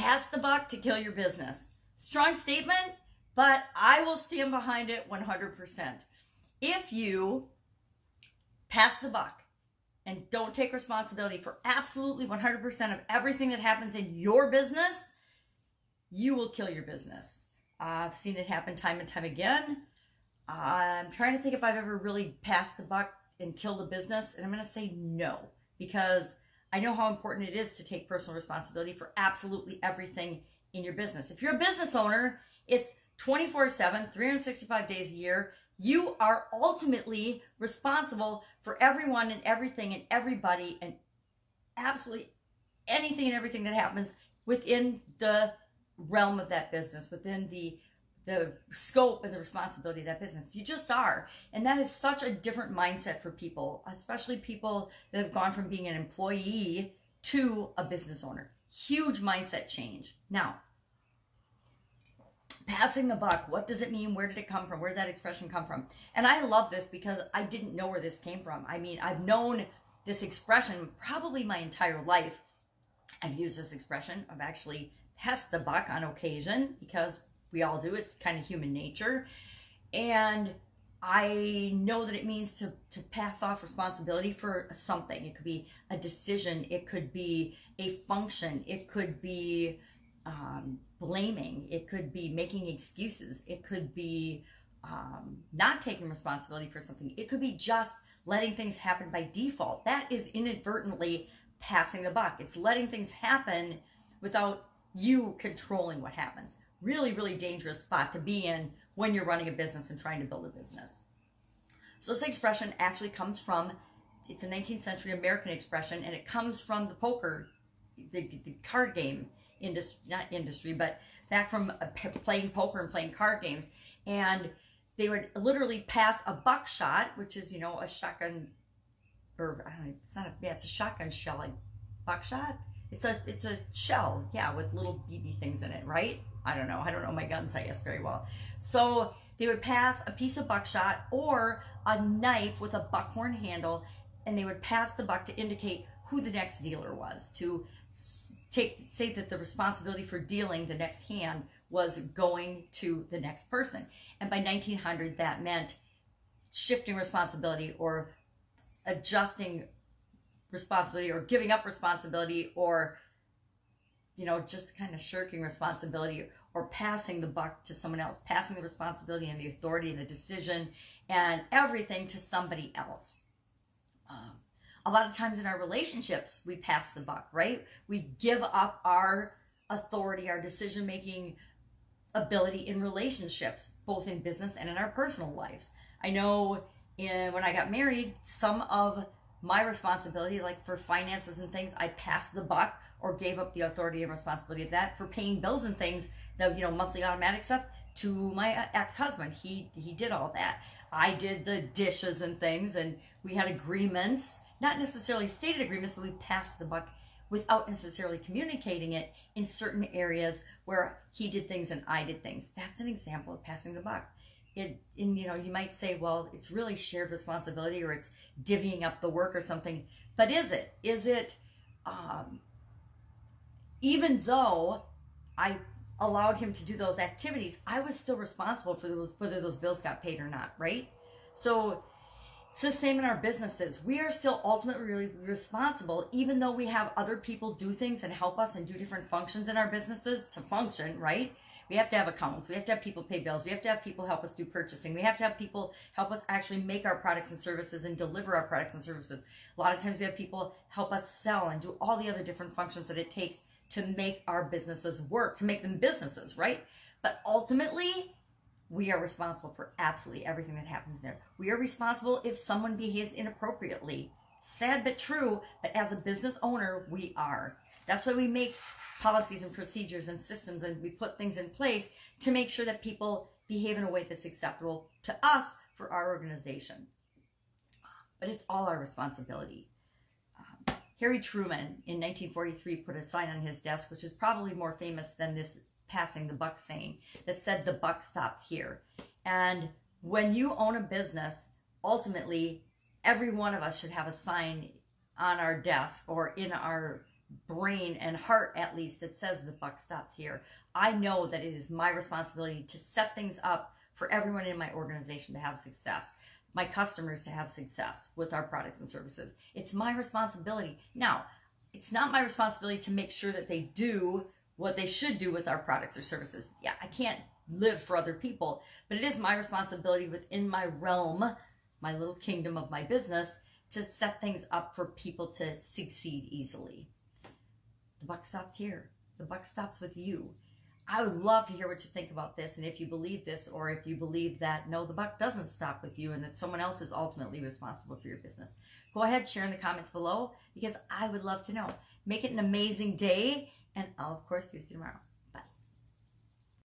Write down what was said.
pass the buck to kill your business. Strong statement, but I will stand behind it 100%. If you pass the buck and don't take responsibility for absolutely 100% of everything that happens in your business, you will kill your business. I've seen it happen time and time again. I'm trying to think if I've ever really passed the buck and killed a business, and I'm going to say no because I know how important it is to take personal responsibility for absolutely everything in your business. If you're a business owner, it's 24 7, 365 days a year. You are ultimately responsible for everyone and everything and everybody and absolutely anything and everything that happens within the realm of that business, within the the scope and the responsibility of that business. You just are. And that is such a different mindset for people, especially people that have gone from being an employee to a business owner. Huge mindset change. Now, passing the buck, what does it mean? Where did it come from? Where did that expression come from? And I love this because I didn't know where this came from. I mean, I've known this expression probably my entire life. I've used this expression. I've actually passed the buck on occasion because we all do. It's kind of human nature. And I know that it means to, to pass off responsibility for something. It could be a decision, it could be a function, it could be um, blaming, it could be making excuses, it could be um, not taking responsibility for something, it could be just letting things happen by default. That is inadvertently passing the buck. It's letting things happen without you controlling what happens really, really dangerous spot to be in when you're running a business and trying to build a business. So this expression actually comes from, it's a 19th century American expression, and it comes from the poker, the, the card game industry, not industry, but back from uh, playing poker and playing card games. And they would literally pass a buckshot, which is, you know, a shotgun, or I don't know, it's not a, yeah, it's a shotgun shell, like buckshot. It's a, it's a shell, yeah, with little BB things in it, right? I don't know. I don't know my guns, I guess, very well. So they would pass a piece of buckshot or a knife with a buckhorn handle, and they would pass the buck to indicate who the next dealer was, to take say that the responsibility for dealing the next hand was going to the next person. And by 1900, that meant shifting responsibility or adjusting responsibility or giving up responsibility or you know, just kind of shirking responsibility or passing the buck to someone else, passing the responsibility and the authority and the decision and everything to somebody else. Um, a lot of times in our relationships, we pass the buck, right? We give up our authority, our decision making ability in relationships, both in business and in our personal lives. I know in, when I got married, some of my responsibility, like for finances and things, I passed the buck or gave up the authority and responsibility of that for paying bills and things, the you know monthly automatic stuff to my uh, ex-husband. He he did all that. I did the dishes and things, and we had agreements, not necessarily stated agreements, but we passed the buck without necessarily communicating it in certain areas where he did things and I did things. That's an example of passing the buck. It, and you know, you might say, well, it's really shared responsibility or it's divvying up the work or something. But is it? Is it um, even though I allowed him to do those activities, I was still responsible for those whether those bills got paid or not, right? So it's the same in our businesses. We are still ultimately really responsible, even though we have other people do things and help us and do different functions in our businesses to function, right? We have to have accounts. We have to have people pay bills. We have to have people help us do purchasing. We have to have people help us actually make our products and services and deliver our products and services. A lot of times we have people help us sell and do all the other different functions that it takes to make our businesses work, to make them businesses, right? But ultimately, we are responsible for absolutely everything that happens there. We are responsible if someone behaves inappropriately. Sad but true, but as a business owner, we are. That's why we make policies and procedures and systems and we put things in place to make sure that people behave in a way that's acceptable to us for our organization. But it's all our responsibility. Harry Truman in 1943 put a sign on his desk, which is probably more famous than this passing the buck saying, that said, the buck stops here. And when you own a business, ultimately, every one of us should have a sign on our desk or in our brain and heart, at least, that says the buck stops here. I know that it is my responsibility to set things up for everyone in my organization to have success, my customers to have success with our products and services. It's my responsibility. Now, it's not my responsibility to make sure that they do what they should do with our products or services. Yeah, I can't live for other people, but it is my responsibility within my realm, my little kingdom of my business, to set things up for people to succeed easily. The buck stops here. The buck stops with you. I would love to hear what you think about this and if you believe this or if you believe that no, the buck doesn't stop with you and that someone else is ultimately responsible for your business. Go ahead, share in the comments below because I would love to know. Make it an amazing day and I'll, of course, be with you tomorrow.